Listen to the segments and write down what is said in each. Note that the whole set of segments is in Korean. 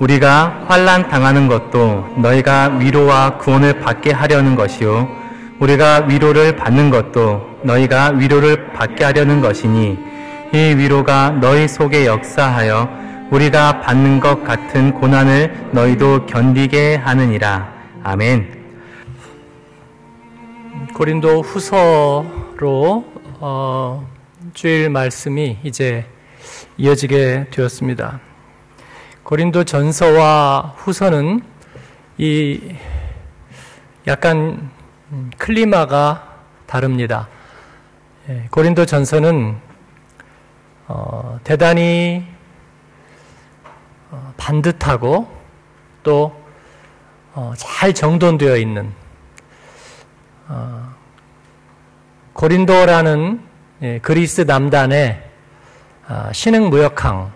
우리가 환란 당하는 것도 너희가 위로와 구원을 받게 하려는 것이요 우리가 위로를 받는 것도 너희가 위로를 받게 하려는 것이니 이 위로가 너희 속에 역사하여 우리가 받는 것 같은 고난을 너희도 견디게 하느니라. 아멘. 고린도 후서로 어, 주일 말씀이 이제 이어지게 되었습니다. 고린도 전서와 후서는 이 약간 클리마가 다릅니다. 예, 고린도 전서는 어, 대단히 어, 반듯하고 또잘 어, 정돈되어 있는 어, 고린도라는 예, 그리스 남단의 아, 신흥 무역항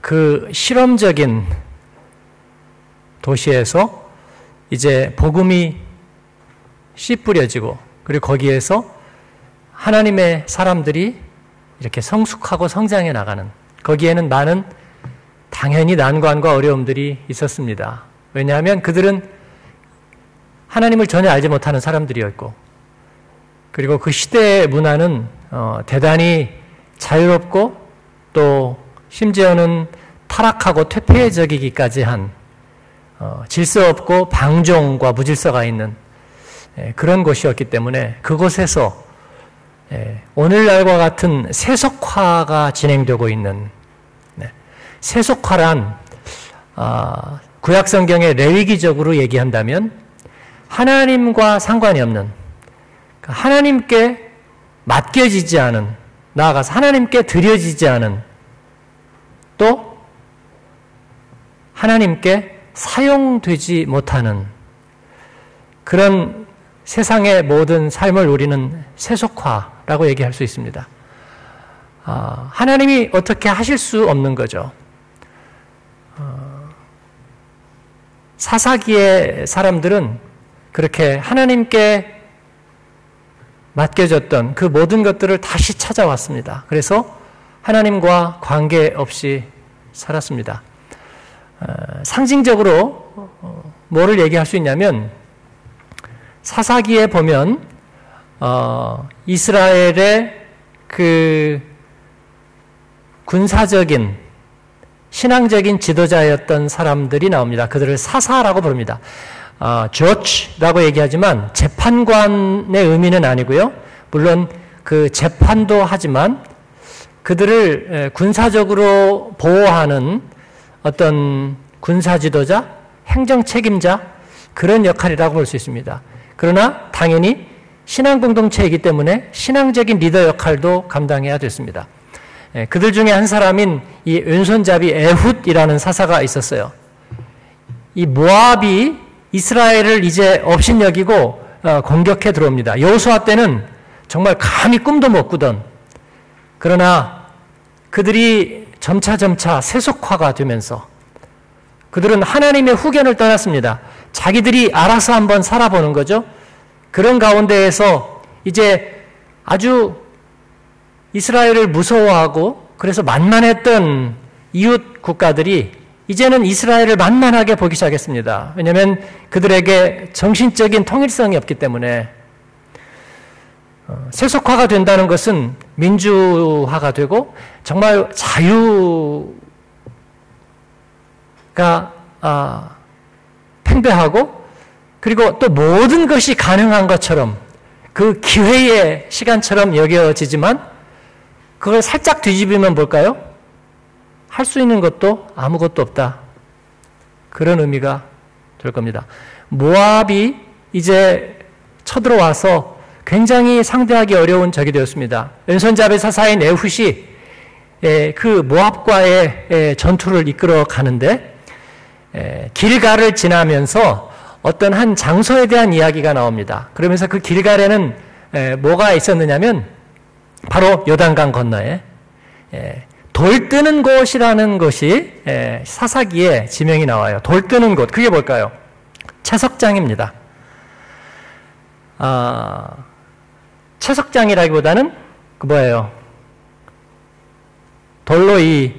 그 실험적인 도시에서 이제 복음이 씨 뿌려지고 그리고 거기에서 하나님의 사람들이 이렇게 성숙하고 성장해 나가는 거기에는 많은 당연히 난관과 어려움들이 있었습니다. 왜냐하면 그들은 하나님을 전혀 알지 못하는 사람들이었고, 그리고 그 시대의 문화는 어, 대단히 자유롭고 또 심지어는 타락하고 퇴폐적이기까지 한 어, 질서 없고 방종과 무질서가 있는 예, 그런 곳이었기 때문에 그곳에서 예, 오늘날과 같은 세속화가 진행되고 있는 네, 세속화란 아, 구약 성경에 레위기적으로 얘기한다면 하나님과 상관이 없는 그러니까 하나님께 맡겨지지 않은 나아가서 하나님께 드려지지 않은 또 하나님께 사용되지 못하는 그런 세상의 모든 삶을 우리는 세속화라고 얘기할 수 있습니다. 아, 하나님이 어떻게 하실 수 없는 거죠. 어, 사사기의 사람들은 그렇게 하나님께 맡겨졌던 그 모든 것들을 다시 찾아왔습니다. 그래서 하나님과 관계없이 살았습니다. 어, 상징적으로 어, 뭐를 얘기할 수 있냐면 사사기에 보면 어, 이스라엘의 그 군사적인 신앙적인 지도자였던 사람들이 나옵니다. 그들을 사사라고 부릅니다. 어, 조치라고 얘기하지만 재판관의 의미는 아니고요. 물론 그 재판도 하지만 그들을 군사적으로 보호하는 어떤 군사 지도자, 행정 책임자 그런 역할이라고 볼 수 있습니다. 그러나 당연히 신앙 공동체이기 때문에 신앙적인 리더 역할도 감당해야 됐습니다. 그들 중에 한 사람인 이 왼손잡이 에훗이라는 사사가 있었어요. 이 모압이 이스라엘을 이제 업신여기고 어, 공격해 들어옵니다. 여호수아 때는 정말 감히 꿈도 못 꾸던 그러나 그들이 점차 점차 세속화가 되면서 그들은 하나님의 후견을 떠났습니다. 자기들이 알아서 한번 살아보는 거죠. 그런 가운데에서 이제 아주 이스라엘을 무서워하고 그래서 만만했던 이웃 국가들이 이제는 이스라엘을 만만하게 보기 시작했습니다. 왜냐하면 그들에게 정신적인 통일성이 없기 때문에 어, 세속화가 된다는 것은 민주화가 되고 정말 자유가 아, 팽배하고 그리고 또 모든 것이 가능한 것처럼 그 기회의 시간처럼 여겨지지만 그걸 살짝 뒤집으면 뭘까요? 할 수 있는 것도 아무것도 없다. 그런 의미가 될 겁니다. 모압이 이제 쳐들어와서 굉장히 상대하기 어려운 적이 되었습니다. 사사인 에훗이 예, 그 모압과의 예, 전투를 이끌어 가는데 예, 길가를 지나면서 어떤 한 장소에 대한 이야기가 나옵니다. 그러면서 그 길가에는 뭐가 있었느냐면 바로 요단강 건너에 돌 뜨는 곳이라는 것이 사사기에 지명이 나와요. 돌 뜨는 곳 그게 뭘까요? 채석장입니다. 아, 채석장이라기보다는 그 뭐예요? 돌로 이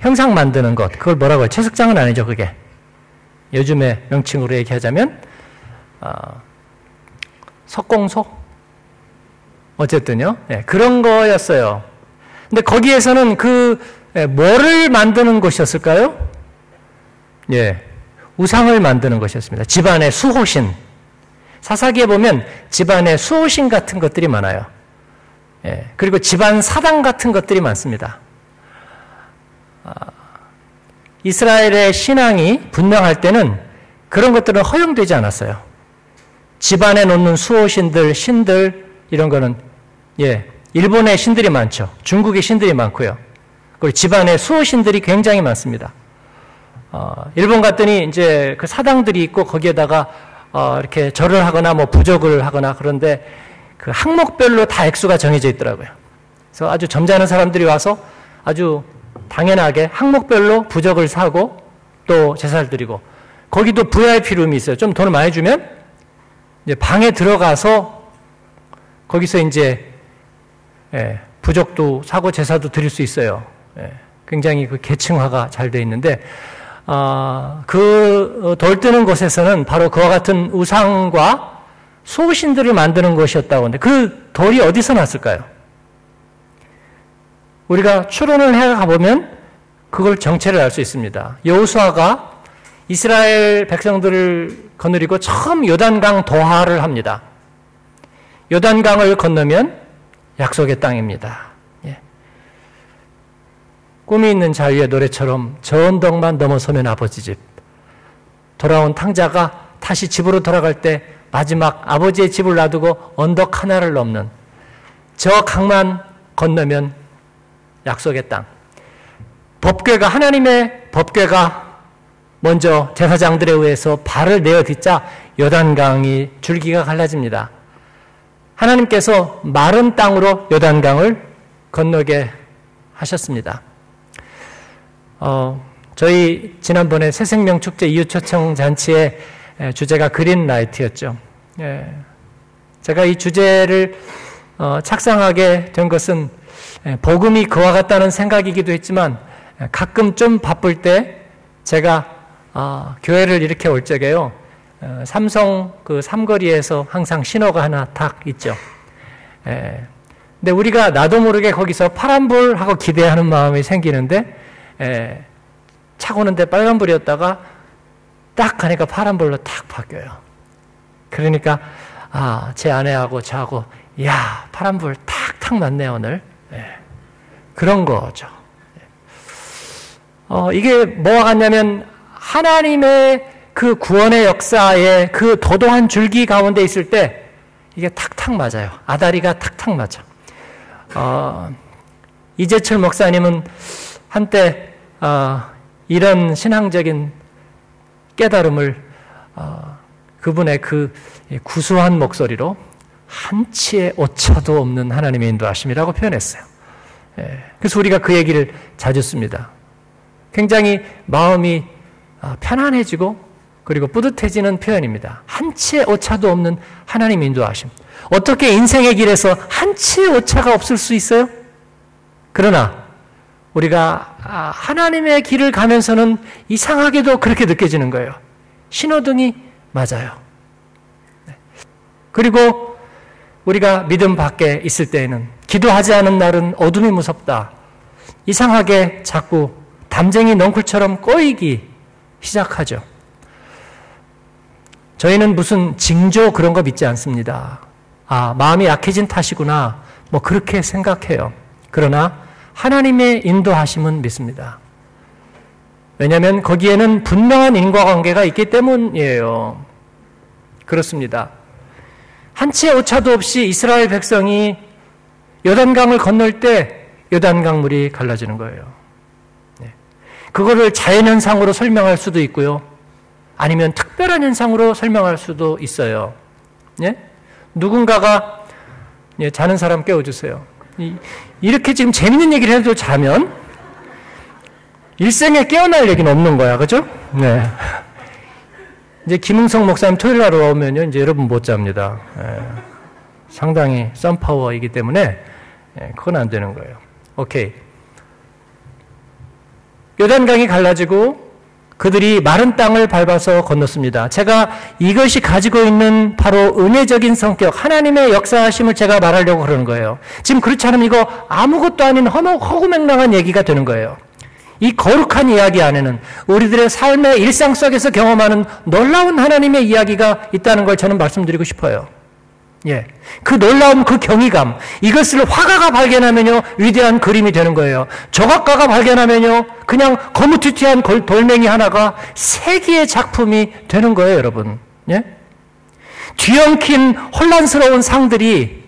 형상 만드는 것 그걸 뭐라고 해요? 채석장은 아니죠 그게 요즘의 명칭으로 얘기하자면 어, 석공소 어쨌든요 네, 그런 거였어요. 근데 거기에서는 그 예, 뭐를 만드는 곳이었을까요? 예, 우상을 만드는 것이었습니다. 집안의 수호신 사사기에 보면 집안의 수호신 같은 것들이 많아요. 예, 그리고 집안 사당 같은 것들이 많습니다. 아, 이스라엘의 신앙이 분명할 때는 그런 것들은 허용되지 않았어요. 집안에 놓는 수호신들, 신들, 이런 거는, 예, 일본의 신들이 많죠. 중국의 신들이 많고요. 그리고 집안에 수호 신들이 굉장히 많습니다. 어, 일본 갔더니 이제 그 사당들이 있고 거기에다가 어, 이렇게 절을 하거나 뭐 부적을 하거나 그런데 그 항목별로 다 액수가 정해져 있더라고요. 그래서 아주 점잖은 사람들이 와서 아주 당연하게 항목별로 부적을 사고 또 제사를 드리고 거기도 VIP 룸이 있어요. 좀 돈을 많이 주면 이제 방에 들어가서 거기서 이제 예, 부적도 사고 제사도 드릴 수 있어요. 예, 굉장히 그 계층화가 잘 돼 있는데 어, 그돌 뜨는 곳에서는 바로 그와 같은 우상과 소신들을 만드는 것이었다고 하는데 그 돌이 어디서 났을까요? 우리가 추론을 해 가보면 그걸 정체를 알 수 있습니다. 여호수아가 이스라엘 백성들을 거느리고 처음 요단강 도하를 합니다. 요단강을 건너면 약속의 땅입니다. 예. 꿈이 있는 자유의 노래처럼 저 언덕만 넘어서면 아버지 집. 돌아온 탕자가 다시 집으로 돌아갈 때 마지막 아버지의 집을 놔두고 언덕 하나를 넘는 저 강만 건너면 약속의 땅. 법궤가 하나님의 법궤가 먼저 제사장들에 의해서 발을 내어 딛자 요단강이 줄기가 갈라집니다. 하나님께서 마른 땅으로 요단강을 건너게 하셨습니다. 어, 저희 지난번에 새생명 축제 이웃 초청 잔치의 주제가 그린 라이트였죠. 예. 제가 이 주제를 어, 착상하게 된 것은 복음이 그와 같다는 생각이기도 했지만 가끔 좀 바쁠 때 제가 아, 교회를 이렇게 올 적에요. 어, 삼성 그 삼거리에서 항상 신호가 하나 탁 있죠. 에, 근데 우리가 나도 모르게 거기서 파란불 하고 기대하는 마음이 생기는데 에, 차고는데 빨간불이었다가 딱 가니까 파란불로 탁 바뀌어요. 그러니까 아, 제 아내하고 저하고 야, 파란불 탁탁 맞네 오늘. 예. 그런 거죠. 어, 이게 뭐가 같냐면 하나님의 그 구원의 역사에 그 도도한 줄기 가운데 있을 때 이게 탁탁 맞아요. 아다리가 탁탁 맞아. 어, 이재철 목사님은 한때 어, 이런 신앙적인 깨달음을 어, 그분의 그 구수한 목소리로 한치의 오차도 없는 하나님의 인도하심이라고 표현했어요. 예, 그래서 우리가 그 얘기를 자주 씁니다. 굉장히 마음이 아, 편안해지고 그리고 뿌듯해지는 표현입니다. 한치의 오차도 없는 하나님 인도하심. 어떻게 인생의 길에서 한치의 오차가 없을 수 있어요? 그러나 우리가 아, 하나님의 길을 가면서는 이상하게도 그렇게 느껴지는 거예요. 신호등이 맞아요. 네. 그리고 우리가 믿음 밖에 있을 때에는 기도하지 않은 날은 어둠이 무섭다. 이상하게 자꾸 담쟁이 넝쿨처럼 꼬이기 시작하죠. 저희는 무슨 징조 그런 거 믿지 않습니다. 아, 마음이 약해진 탓이구나. 뭐 그렇게 생각해요. 그러나 하나님의 인도하심은 믿습니다. 왜냐하면 거기에는 분명한 인과관계가 있기 때문이에요. 그렇습니다. 한치의 오차도 없이 이스라엘 백성이 요단강을 건널 때 요단강 물이 갈라지는 거예요. 네. 그거를 자연현상으로 설명할 수도 있고요. 아니면 특별한 현상으로 설명할 수도 있어요. 예? 누군가가 예, 자는 사람 깨워주세요. 이렇게 지금 재밌는 얘기를 해도 자면 일생에 깨어날 얘기는 없는 거야, 그죠? 네. 이제 김웅성 목사님 토요일 날 오면요, 이제 여러분 못 잡니다. 예. 상당히 썬파워이기 때문에 예, 그건 안 되는 거예요. 오케이. 요단강이 갈라지고 그들이 마른 땅을 밟아서 건넜습니다. 제가 이것이 가지고 있는 바로 은혜적인 성격, 하나님의 역사하심을 제가 말하려고 그러는 거예요. 지금 그렇지 않으면 이거 아무것도 아닌 허구맹랑한 얘기가 되는 거예요. 이 거룩한 이야기 안에는 우리들의 삶의 일상 속에서 경험하는 놀라운 하나님의 이야기가 있다는 걸 저는 말씀드리고 싶어요. 예. 그 놀라움, 그 경이감, 이것을 화가가 발견하면요, 위대한 그림이 되는 거예요. 조각가가 발견하면요, 그냥 거무튀튀한 돌멩이 하나가 세계의 작품이 되는 거예요, 여러분. 예? 뒤엉킨 혼란스러운 상들이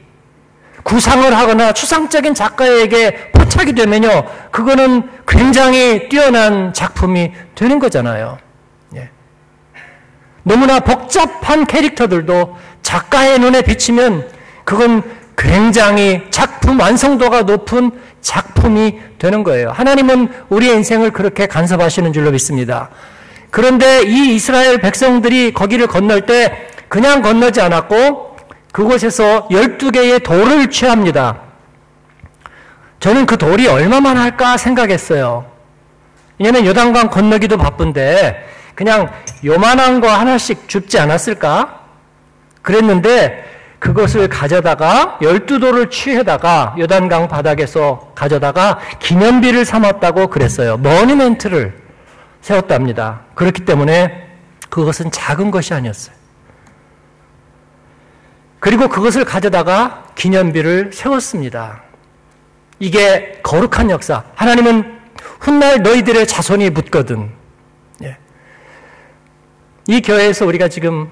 구상을 하거나 추상적인 작가에게 포착이 되면요, 그거는 굉장히 뛰어난 작품이 되는 거잖아요. 예. 너무나 복잡한 캐릭터들도 작가의 눈에 비치면 그건 굉장히 작품 완성도가 높은 작품이 되는 거예요. 하나님은 우리의 인생을 그렇게 간섭하시는 줄로 믿습니다. 그런데 이 이스라엘 백성들이 거기를 건널 때 그냥 건너지 않았고 그곳에서 12개의 돌을 취합니다. 저는 그 돌이 얼마만 할까 생각했어요. 왜냐면 요단강 건너기도 바쁜데 그냥 요만한 거 하나씩 줍지 않았을까? 그랬는데 그것을 가져다가 열두 돌을 취해다가 요단강 바닥에서 가져다가 기념비를 삼았다고 그랬어요. 머니멘트를 세웠답니다. 그렇기 때문에 그것은 작은 것이 아니었어요. 그리고 그것을 가져다가 기념비를 세웠습니다. 이게 거룩한 역사. 하나님은 훗날 너희들의 자손이 묻거든. 예. 이 교회에서 우리가 지금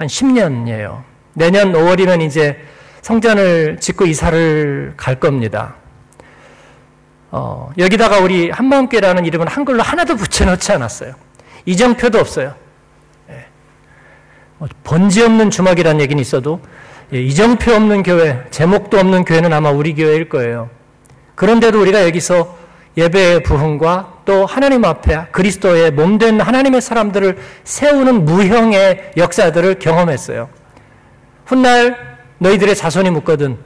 한 10년이에요. 내년 5월이면 이제 성전을 짓고 이사를 갈 겁니다. 어, 여기다가 우리 한마음교회라는 이름은 한글로 하나도 붙여놓지 않았어요. 이정표도 없어요. 예. 뭐 번지 없는 주먹이라는 얘기는 있어도 예, 이정표 없는 교회, 제목도 없는 교회는 아마 우리 교회일 거예요. 그런데도 우리가 여기서 예배의 부흥과 또 하나님 앞에 그리스도의 몸된 하나님의 사람들을 세우는 무형의 역사들을 경험했어요. 훗날 너희들의 자손이 묻거든,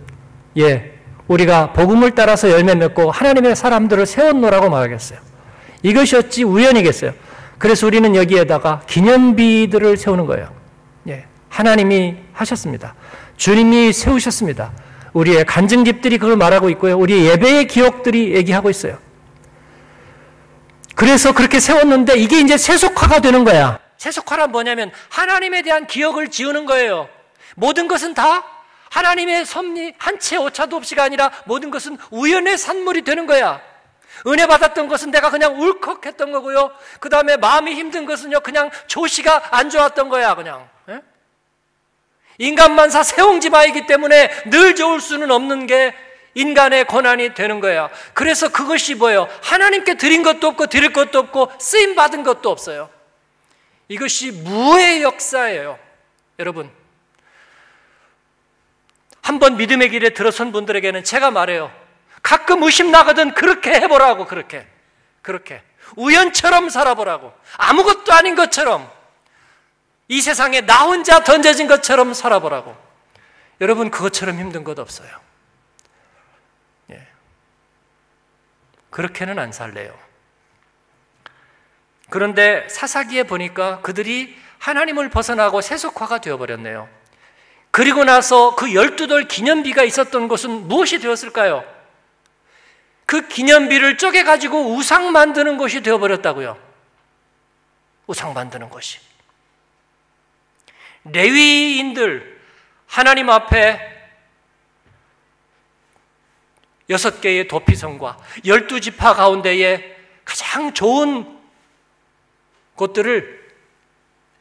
예, 우리가 복음을 따라서 열매 맺고 하나님의 사람들을 세웠노라고 말하겠어요. 이것이 었 우연이겠어요. 그래서 우리는 여기에다가 기념비들을 세우는 거예요. 예, 하나님이 하셨습니다. 주님이 세우셨습니다. 우리의 간증집들이 그걸 말하고 있고요. 우리 예배의 기억들이 얘기하고 있어요. 그래서 그렇게 세웠는데 이게 이제 세속화가 되는 거야. 세속화란 뭐냐면 하나님에 대한 기억을 지우는 거예요. 모든 것은 다 하나님의 섭리 한 채 오차도 없이가 아니라 모든 것은 우연의 산물이 되는 거야. 은혜 받았던 것은 내가 그냥 울컥했던 거고요. 그 다음에 마음이 힘든 것은요, 그냥 조시가 안 좋았던 거야, 그냥. 인간만사 세옹지마이기 때문에 늘 좋을 수는 없는 게 인간의 권한이 되는 거예요. 그래서 그것이 뭐예요? 하나님께 드린 것도 없고 드릴 것도 없고 쓰임 받은 것도 없어요. 이것이 무의 역사예요. 여러분. 한번 믿음의 길에 들어선 분들에게는 제가 말해요. 가끔 의심 나거든 그렇게 해보라고 그렇게 그렇게 우연처럼 살아보라고 아무것도 아닌 것처럼 이 세상에 나 혼자 던져진 것처럼 살아보라고. 여러분, 그것처럼 힘든 것 없어요. 그렇게는 안 살래요. 그런데 사사기에 보니까 그들이 하나님을 벗어나고 세속화가 되어버렸네요. 그리고 나서 그 열두 돌 기념비가 있었던 곳은 무엇이 되었을까요? 그 기념비를 쪼개가지고 우상 만드는 곳이 되어버렸다고요. 우상 만드는 곳이. 레위인들 하나님 앞에 여섯 개의 도피성과 열두 지파 가운데에 가장 좋은 곳들을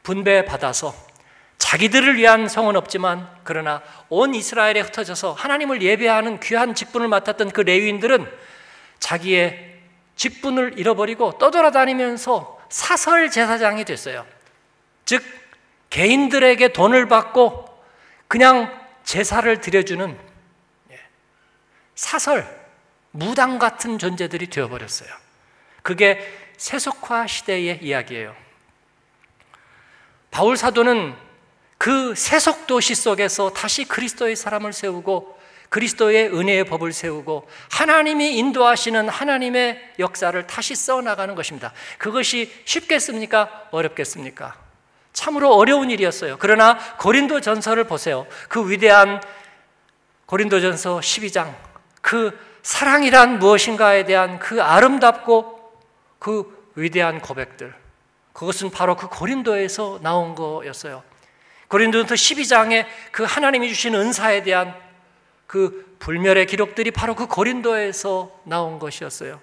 분배받아서 자기들을 위한 성은 없지만 그러나 온 이스라엘에 흩어져서 하나님을 예배하는 귀한 직분을 맡았던 그 레위인들은 자기의 직분을 잃어버리고 떠돌아다니면서 사설 제사장이 됐어요. 즉 개인들에게 돈을 받고 그냥 제사를 드려주는 예, 사설, 무당 같은 존재들이 되어버렸어요. 그게 세속화 시대의 이야기예요. 바울 사도는 그 세속 도시 속에서 다시 그리스도의 사람을 세우고 그리스도의 은혜의 법을 세우고 하나님이 인도하시는 하나님의 역사를 다시 써 나가는 것입니다. 그것이 쉽겠습니까? 어렵겠습니까? 참으로 어려운 일이었어요. 그러나 고린도 전서를 보세요. 그 위대한 고린도 전서 12장, 그 사랑이란 무엇인가에 대한 그 아름답고 그 위대한 고백들. 그것은 바로 그 고린도에서 나온 거였어요. 고린도전서 12장에 그 하나님이 주신 은사에 대한 그 불멸의 기록들이 바로 그 고린도에서 나온 것이었어요.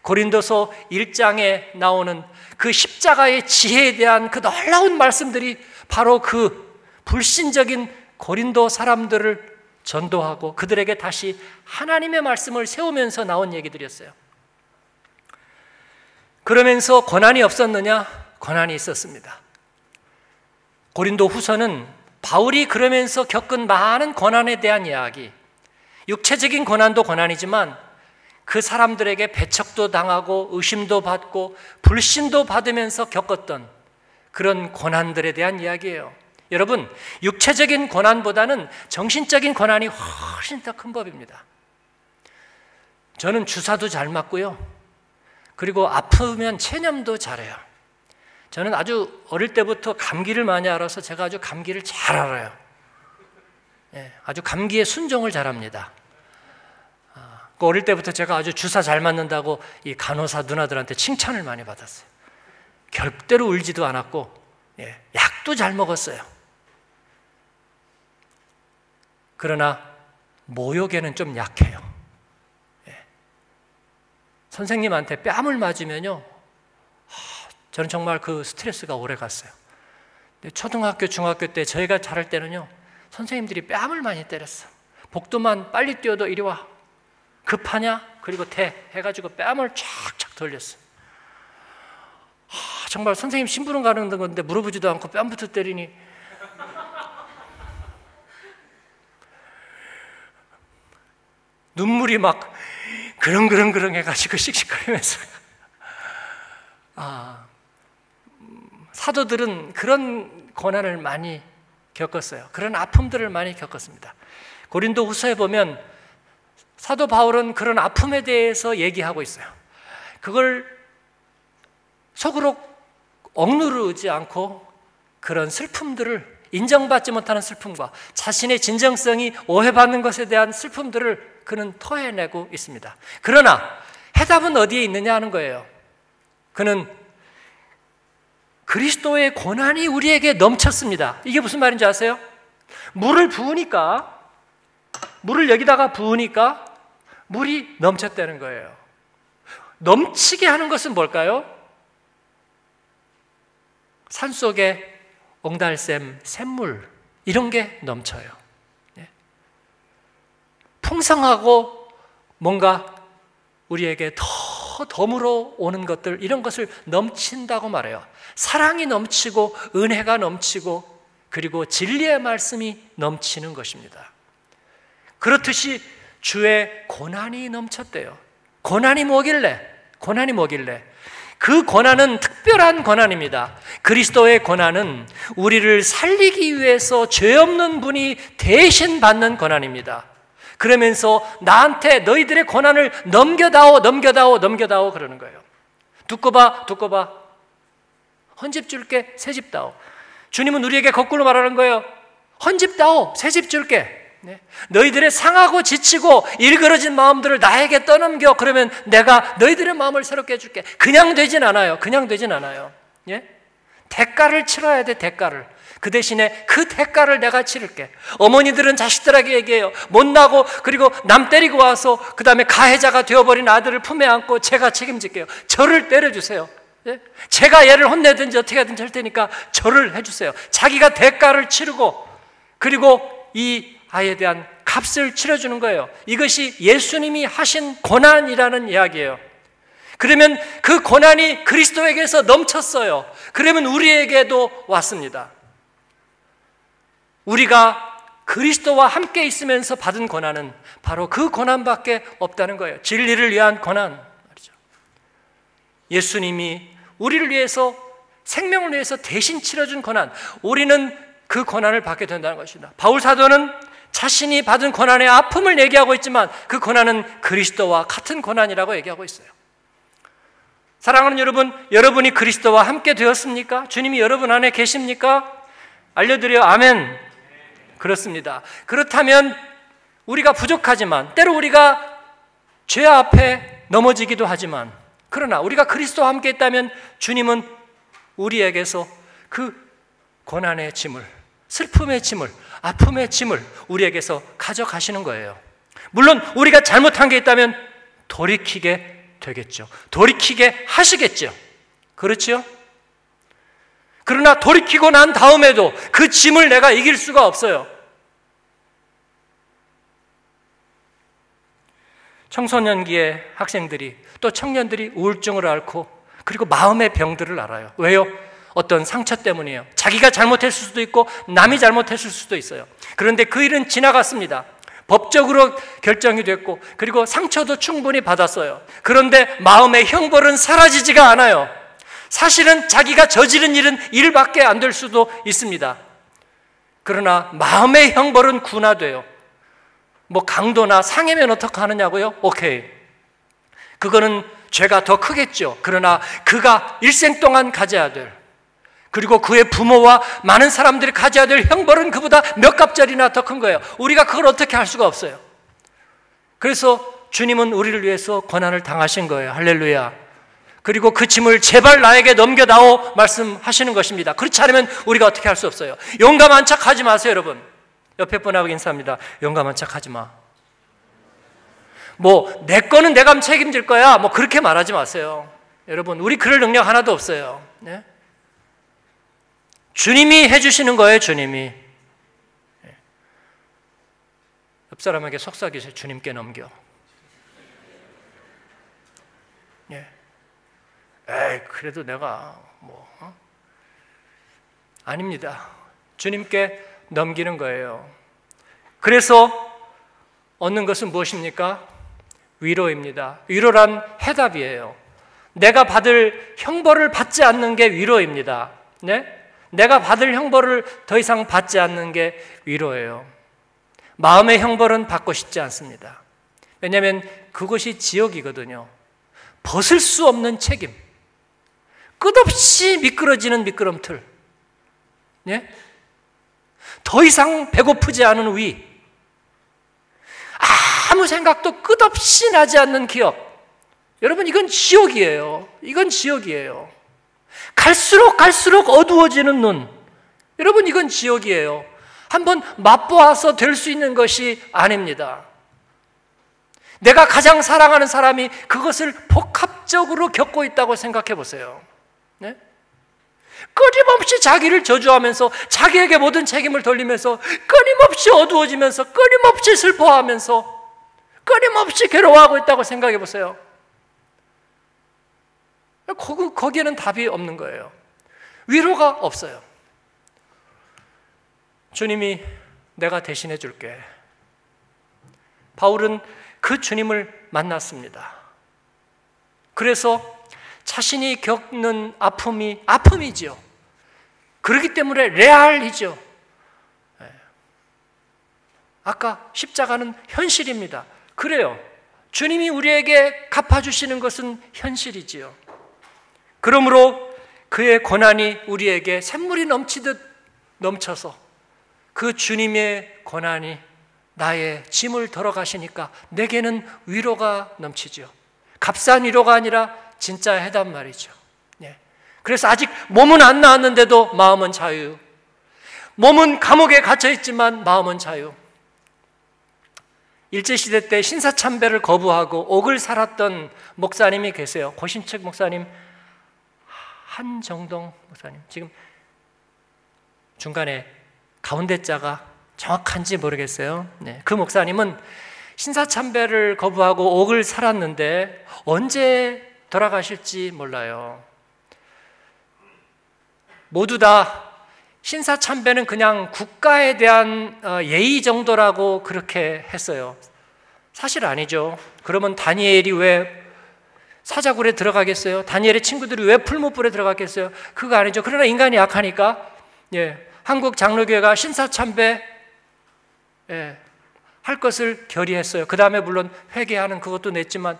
고린도서 1장에 나오는 그 십자가의 지혜에 대한 그 놀라운 말씀들이 바로 그 불신적인 고린도 사람들을 전도하고 그들에게 다시 하나님의 말씀을 세우면서 나온 얘기들이었어요. 그러면서 권한이 없었느냐? 권한이 있었습니다. 고린도 후서는 바울이 그러면서 겪은 많은 권한에 대한 이야기, 육체적인 권한도 권한이지만 그 사람들에게 배척도 당하고 의심도 받고 불신도 받으면서 겪었던 그런 권한들에 대한 이야기예요. 여러분, 육체적인 권한보다는 정신적인 권한이 훨씬 더 큰 법입니다. 저는 주사도 잘 맞고요. 그리고 아프면 체념도 잘해요. 저는 아주 어릴 때부터 감기를 많이 알아서 제가 아주 감기를 잘 알아요. 예, 아주 감기에 순종을 잘합니다. 아, 그 어릴 때부터 제가 아주 주사 잘 맞는다고 이 간호사 누나들한테 칭찬을 많이 받았어요. 결대로 울지도 않았고 예, 약도 잘 먹었어요. 그러나 모욕에는 좀 약해요. 예. 선생님한테 뺨을 맞으면요 저는 정말 그 스트레스가 오래 갔어요. 초등학교, 중학교 때 저희가 자랄 때는요, 선생님들이 뺨을 많이 때렸어. 복도만 빨리 뛰어도 이리 와. 급하냐? 그리고 대 해가지고 뺨을 쫙쫙 돌렸어. 아, 정말 선생님 심부름 가는 건데 물어보지도 않고 뺨부터 때리니 눈물이 막 그렁그렁그렁 해가지고 씩씩거리면서 아 사도들은 그런 고난을 많이 겪었어요. 그런 아픔들을 많이 겪었습니다. 고린도 후서에 보면 사도 바울은 그런 아픔에 대해서 얘기하고 있어요. 그걸 속으로 억누르지 않고 그런 슬픔들을 인정받지 못하는 슬픔과 자신의 진정성이 오해받는 것에 대한 슬픔들을 그는 토해내고 있습니다. 그러나 해답은 어디에 있느냐 하는 거예요. 그는 그리스도의 고난이 우리에게 넘쳤습니다. 이게 무슨 말인지 아세요? 물을 부으니까, 물을 여기다가 부으니까 물이 넘쳤다는 거예요. 넘치게 하는 것은 뭘까요? 산 속에 옹달샘, 샘물, 이런 게 넘쳐요. 예. 풍성하고 뭔가 우리에게 더 덤으로 오는 것들, 이런 것을 넘친다고 말해요. 사랑이 넘치고 은혜가 넘치고 그리고 진리의 말씀이 넘치는 것입니다. 그렇듯이 주의 고난이 넘쳤대요. 고난이 뭐길래? 고난이 뭐길래? 그 고난은 특별한 고난입니다. 그리스도의 고난은 우리를 살리기 위해서 죄 없는 분이 대신 받는 고난입니다. 그러면서 나한테 너희들의 고난을 넘겨다오, 넘겨다오, 넘겨다오 그러는 거예요. 두고 봐, 두고 봐. 헌집 줄게, 새집 다오. 주님은 우리에게 거꾸로 말하는 거예요. 헌집 다오, 새집 줄게. 네. 너희들의 상하고 지치고 일그러진 마음들을 나에게 떠넘겨. 그러면 내가 너희들의 마음을 새롭게 해줄게. 그냥 되진 않아요. 그냥 되진 않아요. 예? 대가를 치러야 돼, 대가를. 그 대신에 그 대가를 내가 치를게. 어머니들은 자식들에게 얘기해요. 못나고 그리고 남 때리고 와서 그 다음에 가해자가 되어버린 아들을 품에 안고 제가 책임질게요. 저를 때려주세요. 예? 제가 얘를 혼내든지 어떻게 하든지 할 테니까 저를 해주세요. 자기가 대가를 치르고 그리고 이 아이에 대한 값을 치러주는 거예요. 이것이 예수님이 하신 고난이라는 이야기예요. 그러면 그 고난이 그리스도에게서 넘쳤어요. 그러면 우리에게도 왔습니다. 우리가 그리스도와 함께 있으면서 받은 고난은 바로 그 고난밖에 없다는 거예요. 진리를 위한 고난. 예수님이 우리를 위해서 생명을 위해서 대신 치러준 고난, 우리는 그 고난을 받게 된다는 것입니다. 바울 사도는 자신이 받은 고난의 아픔을 얘기하고 있지만 그 고난은 그리스도와 같은 고난이라고 얘기하고 있어요. 사랑하는 여러분, 여러분이 그리스도와 함께 되었습니까? 주님이 여러분 안에 계십니까? 알려드려 아멘. 그렇습니다. 그렇다면 우리가 부족하지만 때로 우리가 죄 앞에 넘어지기도 하지만 그러나 우리가 그리스도와 함께 있다면 주님은 우리에게서 그 고난의 짐을 슬픔의 짐을 아픔의 짐을 우리에게서 가져가시는 거예요. 물론 우리가 잘못한 게 있다면 돌이키게 되겠죠. 돌이키게 하시겠죠. 그렇죠? 그러나 돌이키고 난 다음에도 그 짐을 내가 이길 수가 없어요. 청소년기의 학생들이 또 청년들이 우울증을 앓고 그리고 마음의 병들을 알아요. 왜요? 어떤 상처 때문이에요. 자기가 잘못했을 수도 있고 남이 잘못했을 수도 있어요. 그런데 그 일은 지나갔습니다. 법적으로 결정이 됐고 그리고 상처도 충분히 받았어요. 그런데 마음의 형벌은 사라지지가 않아요. 사실은 자기가 저지른 일은 일밖에 안 될 수도 있습니다. 그러나 마음의 형벌은 군화돼요. 뭐 강도나 상해면 어떻게 하느냐고요? 오케이. 그거는 죄가 더 크겠죠. 그러나 그가 일생 동안 가져야 될 그리고 그의 부모와 많은 사람들이 가져야 될 형벌은 그보다 몇 갑절이나 더 큰 거예요. 우리가 그걸 어떻게 할 수가 없어요. 그래서 주님은 우리를 위해서 고난을 당하신 거예요. 할렐루야. 그리고 그 짐을 제발 나에게 넘겨다오 말씀하시는 것입니다. 그렇지 않으면 우리가 어떻게 할 수 없어요. 용감한 척 하지 마세요, 여러분. 옆에 분하고 인사합니다. 용감한 척 하지 마. 뭐, 내 거는 내가 책임질 거야. 뭐, 그렇게 말하지 마세요. 여러분, 우리 그럴 능력 하나도 없어요. 네? 주님이 해주시는 거예요, 주님이. 네. 옆 사람에게 속삭이세요. 주님께 넘겨. 에이, 그래도 내가 뭐, 어? 아닙니다. 주님께 넘기는 거예요. 그래서 얻는 것은 무엇입니까? 위로입니다. 위로란 해답이에요. 내가 받을 형벌을 받지 않는 게 위로입니다. 네? 내가 받을 형벌을 더 이상 받지 않는 게 위로예요. 마음의 형벌은 받고 싶지 않습니다. 왜냐하면 그것이 지옥이거든요. 벗을 수 없는 책임. 끝없이 미끄러지는 미끄럼틀. 네? 더 이상 배고프지 않은 위, 아무 생각도 끝없이 나지 않는 기억. 여러분, 이건 지옥이에요. 이건 지옥이에요. 갈수록 갈수록 어두워지는 눈. 여러분, 이건 지옥이에요. 한번 맛보아서 될 수 있는 것이 아닙니다. 내가 가장 사랑하는 사람이 그것을 복합적으로 겪고 있다고 생각해 보세요. 네? 끊임없이 자기를 저주하면서 자기에게 모든 책임을 돌리면서 끊임없이 어두워지면서 끊임없이 슬퍼하면서 끊임없이 괴로워하고 있다고 생각해 보세요. 거기, 거기에는 답이 없는 거예요. 위로가 없어요. 주님이 내가 대신해 줄게. 바울은 그 주님을 만났습니다. 그래서 자신이 겪는 아픔이 아픔이지요. 그렇기 때문에 레알이죠. 예. 아까 십자가는 현실입니다. 그래요. 주님이 우리에게 갚아주시는 것은 현실이지요. 그러므로 그의 고난이 우리에게 샘물이 넘치듯 넘쳐서 그 주님의 고난이 나의 짐을 덜어가시니까 내게는 위로가 넘치죠. 값싼 위로가 아니라 진짜 해단 말이죠. 예. 그래서 아직 몸은 안 나왔는데도 마음은 자유. 몸은 감옥에 갇혀 있지만 마음은 자유. 일제시대 때 신사참배를 거부하고 옥을 살았던 목사님이 계세요. 고신책 목사님, 한정동 목사님. 지금 중간에 가운데 자가 정확한지 모르겠어요. 네. 그 목사님은 신사참배를 거부하고 옥을 살았는데 언제 돌아가실지 몰라요. 모두 다 신사참배는 그냥 국가에 대한 어, 예의 정도라고 그렇게 했어요. 사실 아니죠. 그러면 다니엘이 왜 사자굴에 들어가겠어요? 다니엘의 친구들이 왜 풀무불에 들어갔겠어요? 그거 아니죠. 그러나 인간이 약하니까 예, 한국 장로교회가 신사참배 예, 할 것을 결의했어요. 그 다음에 물론 회개하는 그것도 냈지만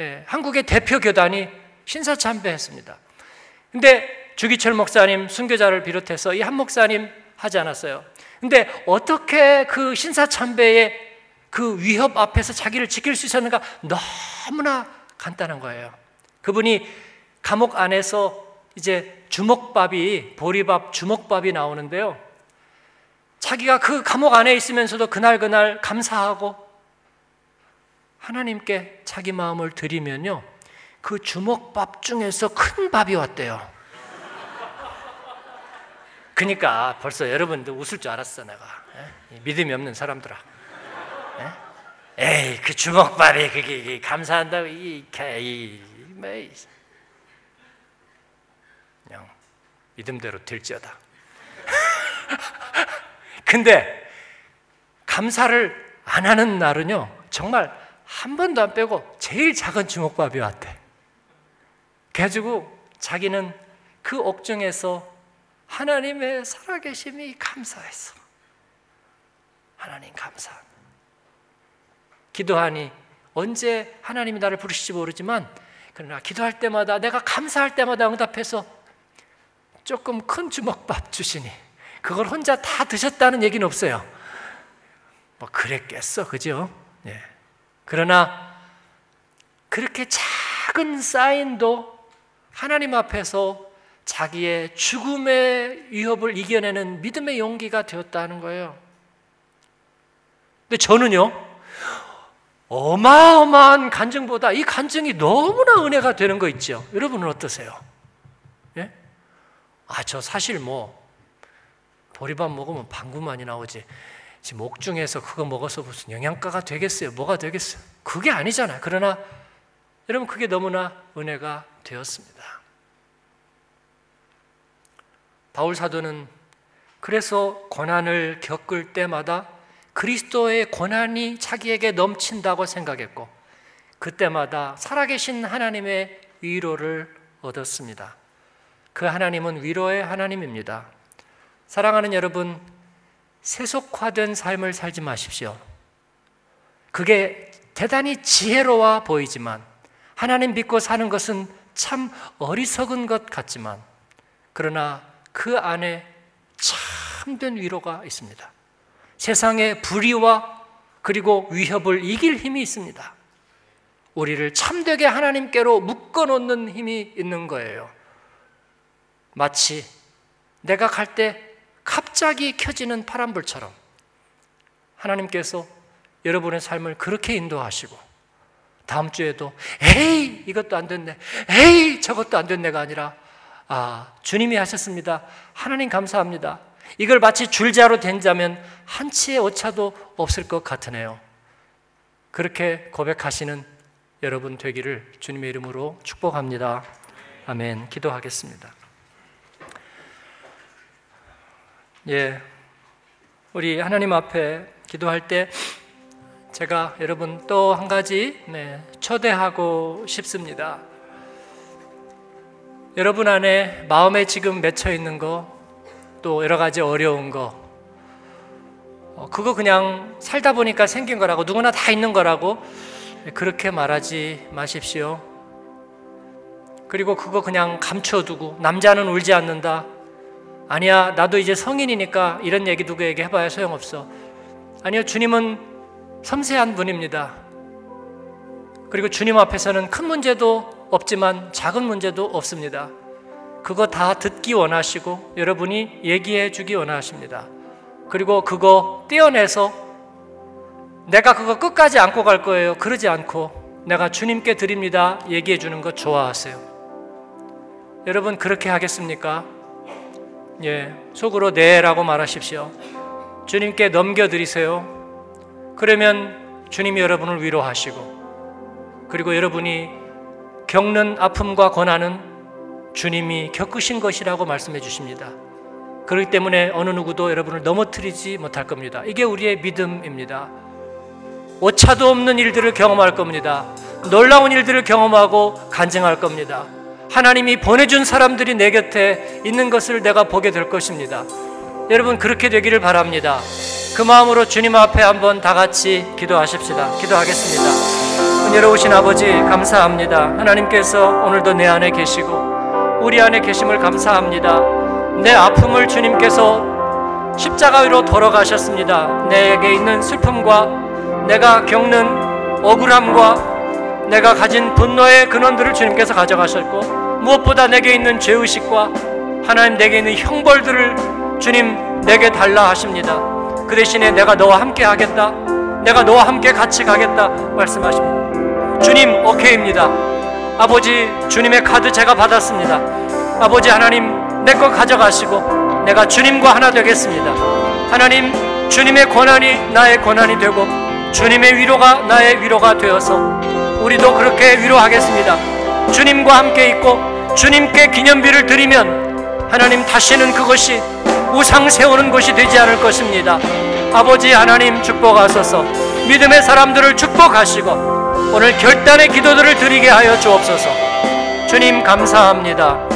예, 한국의 대표 교단이 신사참배했습니다. 근데 주기철 목사님 순교자를 비롯해서 이 한 목사님 하지 않았어요. 근데 어떻게 그 신사참배의 그 위협 앞에서 자기를 지킬 수 있었는가 너무나 간단한 거예요. 그분이 감옥 안에서 이제 주먹밥이 보리밥 주먹밥이 나오는데요. 자기가 그 감옥 안에 있으면서도 그날 그날 감사하고 하나님께 자기 마음을 드리면요. 그 주먹밥 중에서 큰 밥이 왔대요. 그러니까 벌써 여러분들 웃을 줄 알았어 내가 에? 믿음이 없는 사람들아. 에? 에이 그 주먹밥이 그게 감사한다고 이, 이, 뭐, 그냥 믿음대로 될지어다. 근데 감사를 안 하는 날은요 정말 한 번도 안 빼고 제일 작은 주먹밥이 왔대. 그래가지고 자기는 그 옥중에서 하나님의 살아계심이 감사했어. 하나님 감사. 기도하니 언제 하나님이 나를 부르실지 모르지만 그러나 기도할 때마다 내가 감사할 때마다 응답해서 조금 큰 주먹밥 주시니 그걸 혼자 다 드셨다는 얘기는 없어요. 뭐 그랬겠어, 그죠? 예. 그러나 그렇게 작은 사인도 하나님 앞에서 자기의 죽음의 위협을 이겨내는 믿음의 용기가 되었다는 거예요. 근데 저는요, 어마어마한 간증보다 이 간증이 너무나 은혜가 되는 거 있죠. 여러분은 어떠세요? 예? 아, 저 사실 뭐, 보리밥 먹으면 방구 많이 나오지. 지금 옥중에서 그거 먹어서 무슨 영양가가 되겠어요? 뭐가 되겠어요? 그게 아니잖아요. 그러나 여러분, 그게 너무나 은혜가 되었습니다. 바울 사도는 그래서 고난을 겪을 때마다 그리스도의 고난이 자기에게 넘친다고 생각했고 그때마다 살아계신 하나님의 위로를 얻었습니다. 그 하나님은 위로의 하나님입니다. 사랑하는 여러분, 세속화된 삶을 살지 마십시오. 그게 대단히 지혜로워 보이지만 하나님 믿고 사는 것은 참 어리석은 것 같지만 그러나 그 안에 참된 위로가 있습니다. 세상의 불의와 그리고 위협을 이길 힘이 있습니다. 우리를 참되게 하나님께로 묶어 놓는 힘이 있는 거예요. 마치 내가 갈 때 갑자기 켜지는 파란불처럼 하나님께서 여러분의 삶을 그렇게 인도하시고 다음 주에도 에이 이것도 안 됐네 에이 저것도 안 됐네가 아니라 아 주님이 하셨습니다 하나님 감사합니다 이걸 마치 줄자로 된 자면 한 치의 오차도 없을 것 같으네요. 그렇게 고백하시는 여러분 되기를 주님의 이름으로 축복합니다. 아멘. 기도하겠습니다. 예. 우리 하나님 앞에 기도할 때 제가 여러분 또 한 가지 네, 초대하고 싶습니다. 여러분 안에 마음에 지금 맺혀 있는 거 또 여러 가지 어려운 거 어, 그거 그냥 살다 보니까 생긴 거라고 누구나 다 있는 거라고 그렇게 말하지 마십시오. 그리고 그거 그냥 감춰두고 남자는 울지 않는다. 아니야 나도 이제 성인이니까 이런 얘기 누구에게 해봐야 소용없어. 아니요 주님은 섬세한 분입니다. 그리고 주님 앞에서는 큰 문제도 없지만 작은 문제도 없습니다. 그거 다 듣기 원하시고 여러분이 얘기해 주기 원하십니다. 그리고 그거 떼어내서 내가 그거 끝까지 안고 갈 거예요. 그러지 않고 내가 주님께 드립니다. 얘기해 주는 거 좋아하세요. 여러분 그렇게 하겠습니까? 예, 속으로 네라고 말하십시오. 주님께 넘겨드리세요. 그러면 주님이 여러분을 위로하시고 그리고 여러분이 겪는 아픔과 고난은 주님이 겪으신 것이라고 말씀해 주십니다. 그렇기 때문에 어느 누구도 여러분을 넘어뜨리지 못할 겁니다. 이게 우리의 믿음입니다. 오차도 없는 일들을 경험할 겁니다. 놀라운 일들을 경험하고 간증할 겁니다. 하나님이 보내준 사람들이 내 곁에 있는 것을 내가 보게 될 것입니다. 여러분 그렇게 되기를 바랍니다. 그 마음으로 주님 앞에 한번 다 같이 기도하십시다. 기도하겠습니다. 은혜로우신 아버지 감사합니다. 하나님께서 오늘도 내 안에 계시고 우리 안에 계심을 감사합니다. 내 아픔을 주님께서 십자가 위로 돌아가셨습니다. 내게 있는 슬픔과 내가 겪는 억울함과 내가 가진 분노의 근원들을 주님께서 가져가셨고 무엇보다 내게 있는 죄의식과 하나님 내게 있는 형벌들을 주님 내게 달라 하십니다. 그 대신에 내가 너와 함께 하겠다. 내가 너와 함께 같이 가겠다 말씀하십니다. 주님 오케이입니다. 아버지 주님의 카드 제가 받았습니다. 아버지 하나님 내 거 가져가시고 내가 주님과 하나 되겠습니다. 하나님 주님의 권한이 나의 권한이 되고 주님의 위로가 나의 위로가 되어서 우리도 그렇게 위로하겠습니다. 주님과 함께 있고 주님께 기념비를 드리면 하나님 다시는 그것이 우상 세우는 것이 되지 않을 것입니다. 아버지 하나님 축복하소서 믿음의 사람들을 축복하시고 오늘 결단의 기도들을 드리게 하여 주옵소서 주님 감사합니다.